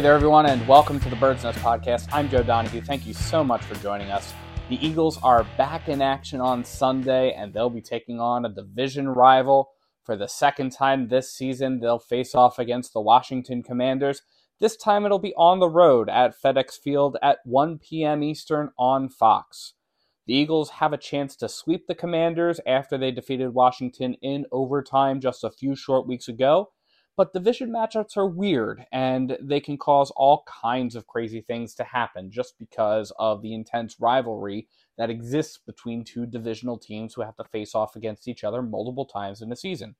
Hey there, everyone, and welcome to the Birds Nest Podcast. I'm Joe Donahue. Thank you so much for joining us. The Eagles are back in action on Sunday, and they'll be taking on a division rival. For the second time this season, they'll face off against the Washington Commanders. This time it'll be on the road at FedEx Field at 1 p.m. Eastern on Fox. The Eagles have a chance to sweep the Commanders after they defeated Washington in overtime just a few short weeks ago. But division matchups are weird and they can cause all kinds of crazy things to happen just because of the intense rivalry that exists between two divisional teams who have to face off against each other multiple times in a season.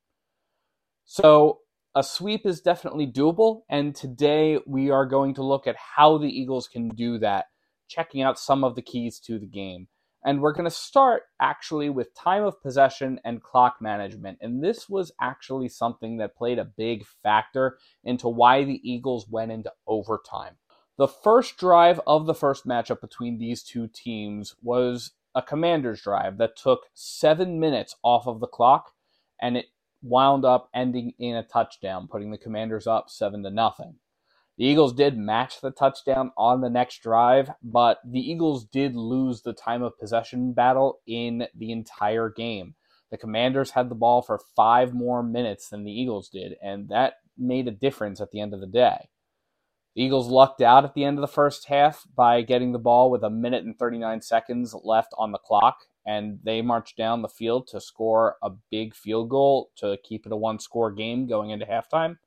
So, a sweep is definitely doable, and today we are going to look at how the Eagles can do that, checking out some of the keys to the game. And we're going to start actually with time of possession and clock management. And this was actually something that played a big factor into why the Eagles went into overtime. The first drive of the first matchup between these two teams was a commander's drive that took seven minutes off of the clock and it wound up ending in a touchdown, putting the commanders up seven to nothing. The Eagles did match the touchdown on the next drive, but the Eagles did lose the time of possession battle in the entire game. The Commanders had the ball for five more minutes than the Eagles did, and that made a difference at the end of the day. The Eagles lucked out at the end of the first half by getting the ball with a minute and 39 seconds left on the clock, and they marched down the field to score a big field goal to keep it a one score game going into halftime.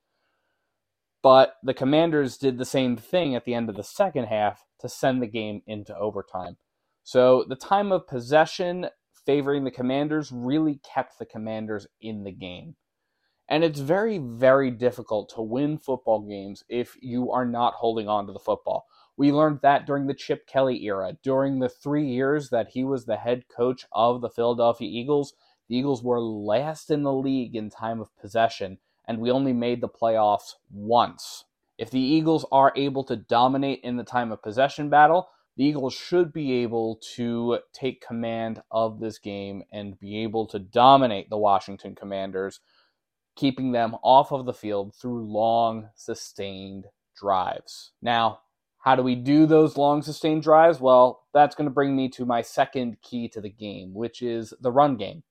But the Commanders did the same thing at the end of the second half to send the game into overtime. So the time of possession favoring the Commanders really kept the Commanders in the game. And it's very, very difficult to win football games if you are not holding on to the football. We learned that during the Chip Kelly era. During the three years that he was the head coach of the Philadelphia Eagles, the Eagles were last in the league in time of possession and we only made the playoffs once. If the Eagles are able to dominate in the time of possession battle, the Eagles should be able to take command of this game and be able to dominate the Washington Commanders, keeping them off of the field through long, sustained drives. Now, how do we do those long, sustained drives? Well, that's going to bring me to my second key to the game, which is the run game.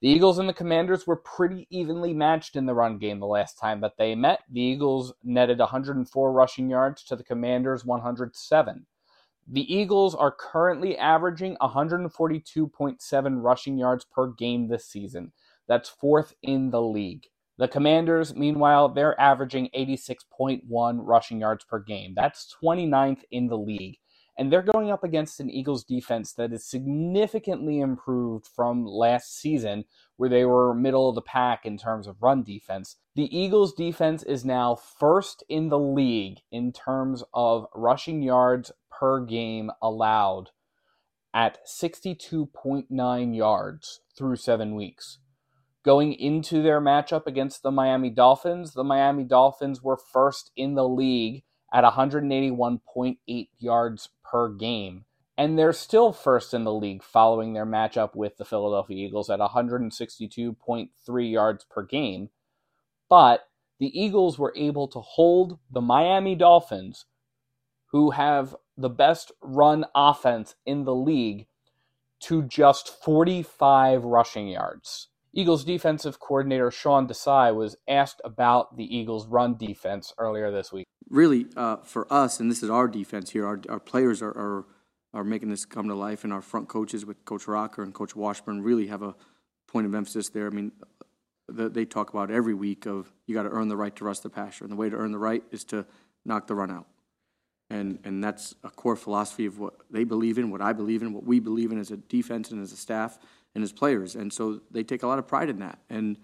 The Eagles and the Commanders were pretty evenly matched in the run game the last time that they met. The Eagles netted 104 rushing yards to the Commanders 107. The Eagles are currently averaging 142.7 rushing yards per game this season. That's fourth in the league. The Commanders, meanwhile, they're averaging 86.1 rushing yards per game. That's 29th in the league and they're going up against an Eagles defense that is significantly improved from last season, where they were middle of the pack in terms of run defense. The Eagles defense is now first in the league in terms of rushing yards per game allowed at 62.9 yards through seven weeks. Going into their matchup against the Miami Dolphins, the Miami Dolphins were first in the league at 181.8 yards per game. And they're still first in the league following their matchup with the Philadelphia Eagles at 162.3 yards per game. But the Eagles were able to hold the Miami Dolphins, who have the best run offense in the league, to just 45 rushing yards. Eagles defensive coordinator Sean Desai was asked about the Eagles' run defense earlier this week. Really, uh, for us, and this is our defense here, our, our players are, are, are making this come to life, and our front coaches with Coach Rocker and Coach Washburn really have a point of emphasis there. I mean, the, they talk about every week of you got to earn the right to rush the passer, and the way to earn the right is to knock the run out. And, and that's a core philosophy of what they believe in, what I believe in, what we believe in as a defense and as a staff and his players, and so they take a lot of pride in that. And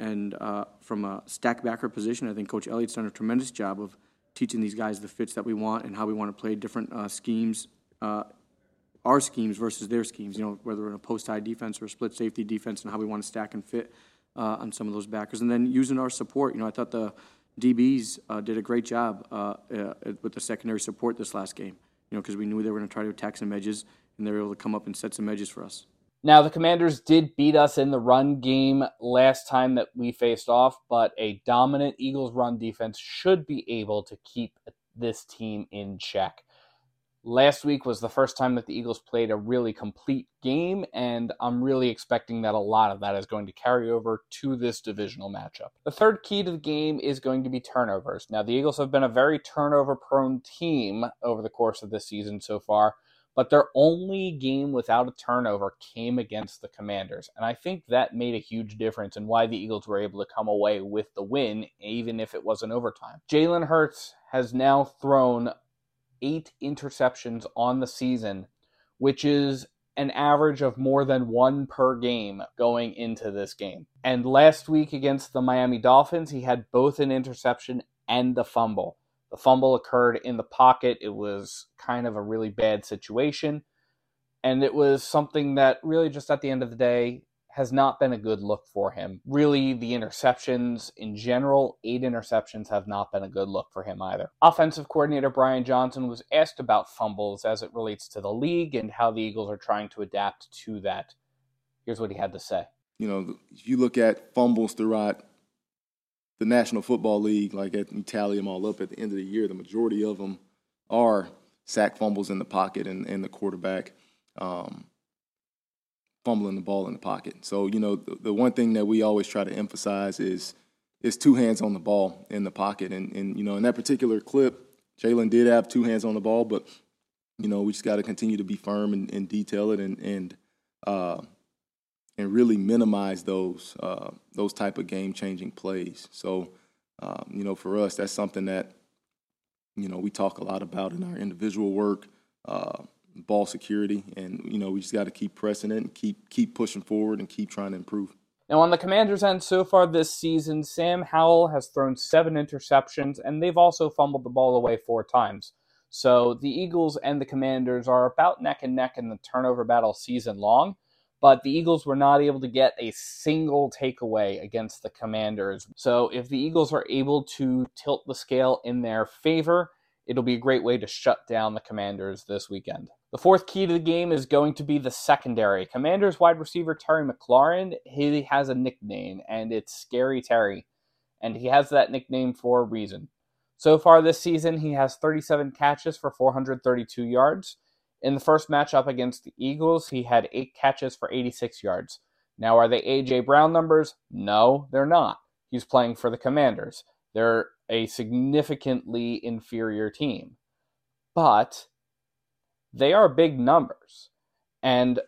and uh, from a stack backer position, I think Coach Elliott's done a tremendous job of teaching these guys the fits that we want and how we want to play different uh, schemes, uh, our schemes versus their schemes. You know, whether in a post high defense or a split safety defense, and how we want to stack and fit uh, on some of those backers, and then using our support. You know, I thought the DBs uh, did a great job uh, with the secondary support this last game. You know, because we knew they were going to try to attack some edges, and they were able to come up and set some edges for us. Now, the Commanders did beat us in the run game last time that we faced off, but a dominant Eagles run defense should be able to keep this team in check. Last week was the first time that the Eagles played a really complete game, and I'm really expecting that a lot of that is going to carry over to this divisional matchup. The third key to the game is going to be turnovers. Now, the Eagles have been a very turnover prone team over the course of this season so far, but their only game without a turnover came against the Commanders. And I think that made a huge difference in why the Eagles were able to come away with the win, even if it was an overtime. Jalen Hurts has now thrown eight interceptions on the season, which is an average of more than one per game going into this game. And last week against the Miami Dolphins, he had both an interception and a fumble. The fumble occurred in the pocket. It was kind of a really bad situation. And it was something that really just at the end of the day has not been a good look for him. Really, the interceptions in general, eight interceptions have not been a good look for him either. Offensive coordinator Brian Johnson was asked about fumbles as it relates to the league and how the Eagles are trying to adapt to that. Here's what he had to say. You know, you look at fumbles throughout the National Football League, like at, you tally them all up at the end of the year, the majority of them are sack fumbles in the pocket and, and the quarterback. Um, fumbling the ball in the pocket. So, you know, the, the, one thing that we always try to emphasize is is two hands on the ball in the pocket. And, and you know, in that particular clip, Jalen did have two hands on the ball, but, you know, we just got to continue to be firm and, and detail it and, and, uh, and really minimize those, uh, those type of game-changing plays. So, um, you know, for us, that's something that, you know, we talk a lot about in our individual work. Uh, ball security, and you know we just got to keep pressing it and keep keep pushing forward and keep trying to improve. Now on the Commanders' end, so far this season, Sam Howell has thrown seven interceptions, and they've also fumbled the ball away four times. So the Eagles and the Commanders are about neck and neck in the turnover battle season long. But the Eagles were not able to get a single takeaway against the Commanders. So if the Eagles are able to tilt the scale in their favor, it'll be a great way to shut down the Commanders this weekend. The fourth key to the game is going to be the secondary. Commanders wide receiver Terry McLaurin, he has a nickname, and it's Scary Terry. And he has that nickname for a reason. So far this season, he has 37 catches for 432 yards. In the first matchup against the Eagles, he had 8 catches for 86 yards. Now, are they A.J. Brown numbers? No, they're not. He's playing for the Commanders. They're a significantly inferior team. But they are big numbers. And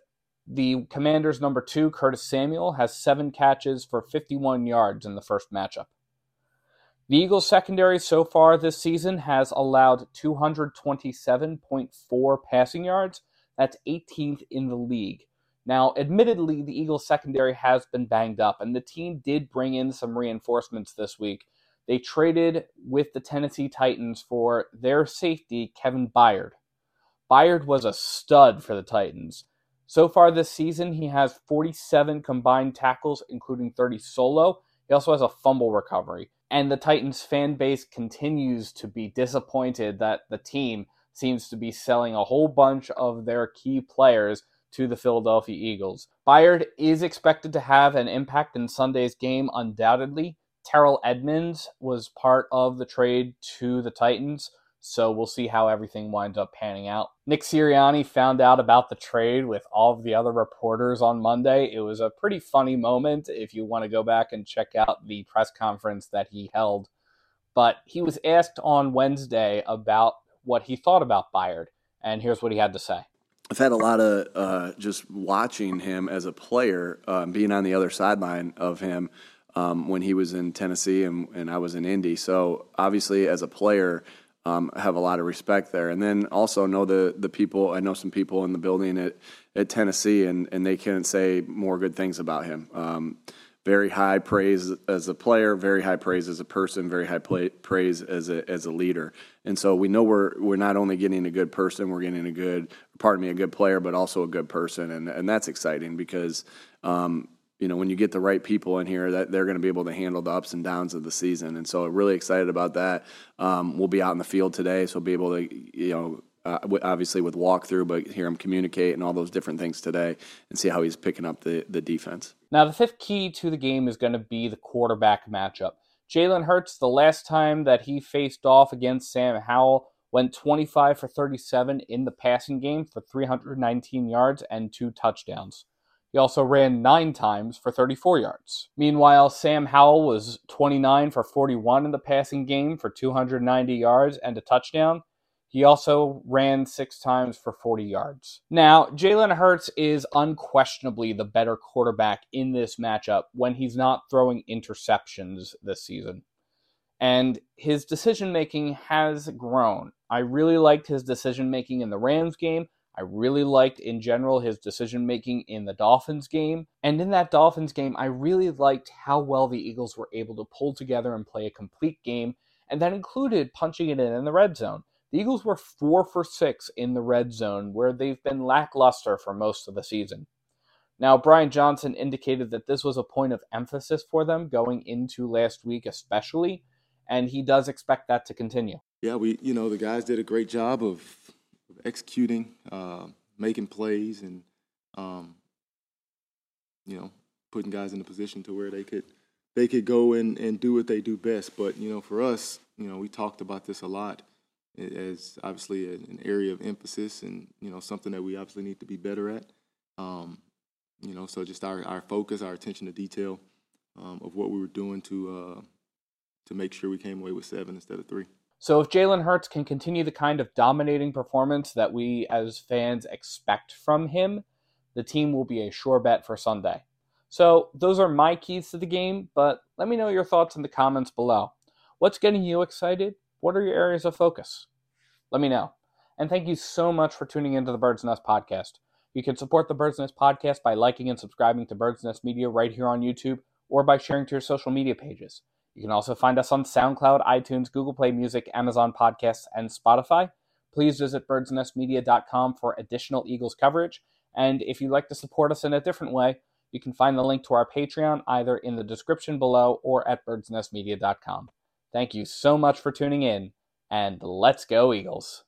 the Commanders' number two, Curtis Samuel, has seven catches for 51 yards in the first matchup. The Eagles' secondary so far this season has allowed 227.4 passing yards. That's 18th in the league. Now, admittedly, the Eagles' secondary has been banged up, and the team did bring in some reinforcements this week. They traded with the Tennessee Titans for their safety, Kevin Byard. Byard was a stud for the Titans. So far this season, he has 47 combined tackles, including 30 solo. He also has a fumble recovery. And the Titans fan base continues to be disappointed that the team seems to be selling a whole bunch of their key players to the Philadelphia Eagles. Byard is expected to have an impact in Sunday's game, undoubtedly. Terrell Edmunds was part of the trade to the Titans. So we'll see how everything winds up panning out. Nick Sirianni found out about the trade with all of the other reporters on Monday. It was a pretty funny moment if you want to go back and check out the press conference that he held. But he was asked on Wednesday about what he thought about Byard, and here's what he had to say. I've had a lot of uh, just watching him as a player, uh, being on the other sideline of him um, when he was in Tennessee and, and I was in Indy. So obviously, as a player, um, have a lot of respect there. And then also know the the people. I know some people in the building at, at Tennessee, and, and they can say more good things about him. Um, very high praise as a player, very high praise as a person, very high play, praise as a as a leader. And so we know we're we're not only getting a good person, we're getting a good, pardon me, a good player, but also a good person, and and that's exciting because um, you know, when you get the right people in here, that they're going to be able to handle the ups and downs of the season. And so, really excited about that. Um, we'll be out in the field today, so we'll be able to, you know, uh, obviously with walkthrough, but hear him communicate and all those different things today, and see how he's picking up the the defense. Now, the fifth key to the game is going to be the quarterback matchup. Jalen Hurts, the last time that he faced off against Sam Howell, went 25 for 37 in the passing game for 319 yards and two touchdowns. He also ran nine times for 34 yards. Meanwhile, Sam Howell was 29 for 41 in the passing game for 290 yards and a touchdown. He also ran six times for 40 yards. Now, Jalen Hurts is unquestionably the better quarterback in this matchup when he's not throwing interceptions this season. And his decision making has grown. I really liked his decision making in the Rams game. I really liked, in general, his decision making in the Dolphins game. And in that Dolphins game, I really liked how well the Eagles were able to pull together and play a complete game, and that included punching it in in the red zone. The Eagles were four for six in the red zone, where they've been lackluster for most of the season. Now, Brian Johnson indicated that this was a point of emphasis for them going into last week, especially, and he does expect that to continue. Yeah, we, you know, the guys did a great job of executing, uh, making plays, and um, you know, putting guys in a position to where they could they could go and, and do what they do best. But you know, for us, you know, we talked about this a lot as obviously an area of emphasis and you know something that we obviously need to be better at. Um, you know, so just our, our focus, our attention to detail um, of what we were doing to uh, to make sure we came away with seven instead of three. So if Jalen Hurts can continue the kind of dominating performance that we as fans expect from him, the team will be a sure bet for Sunday. So those are my keys to the game, but let me know your thoughts in the comments below. What's getting you excited? What are your areas of focus? Let me know. And thank you so much for tuning into the Bird's Nest podcast. You can support the Bird's Nest podcast by liking and subscribing to Bird's Nest Media right here on YouTube or by sharing to your social media pages. You can also find us on SoundCloud, iTunes, Google Play Music, Amazon Podcasts, and Spotify. Please visit birdsnestmedia.com for additional Eagles coverage. And if you'd like to support us in a different way, you can find the link to our Patreon either in the description below or at birdsnestmedia.com. Thank you so much for tuning in, and let's go, Eagles.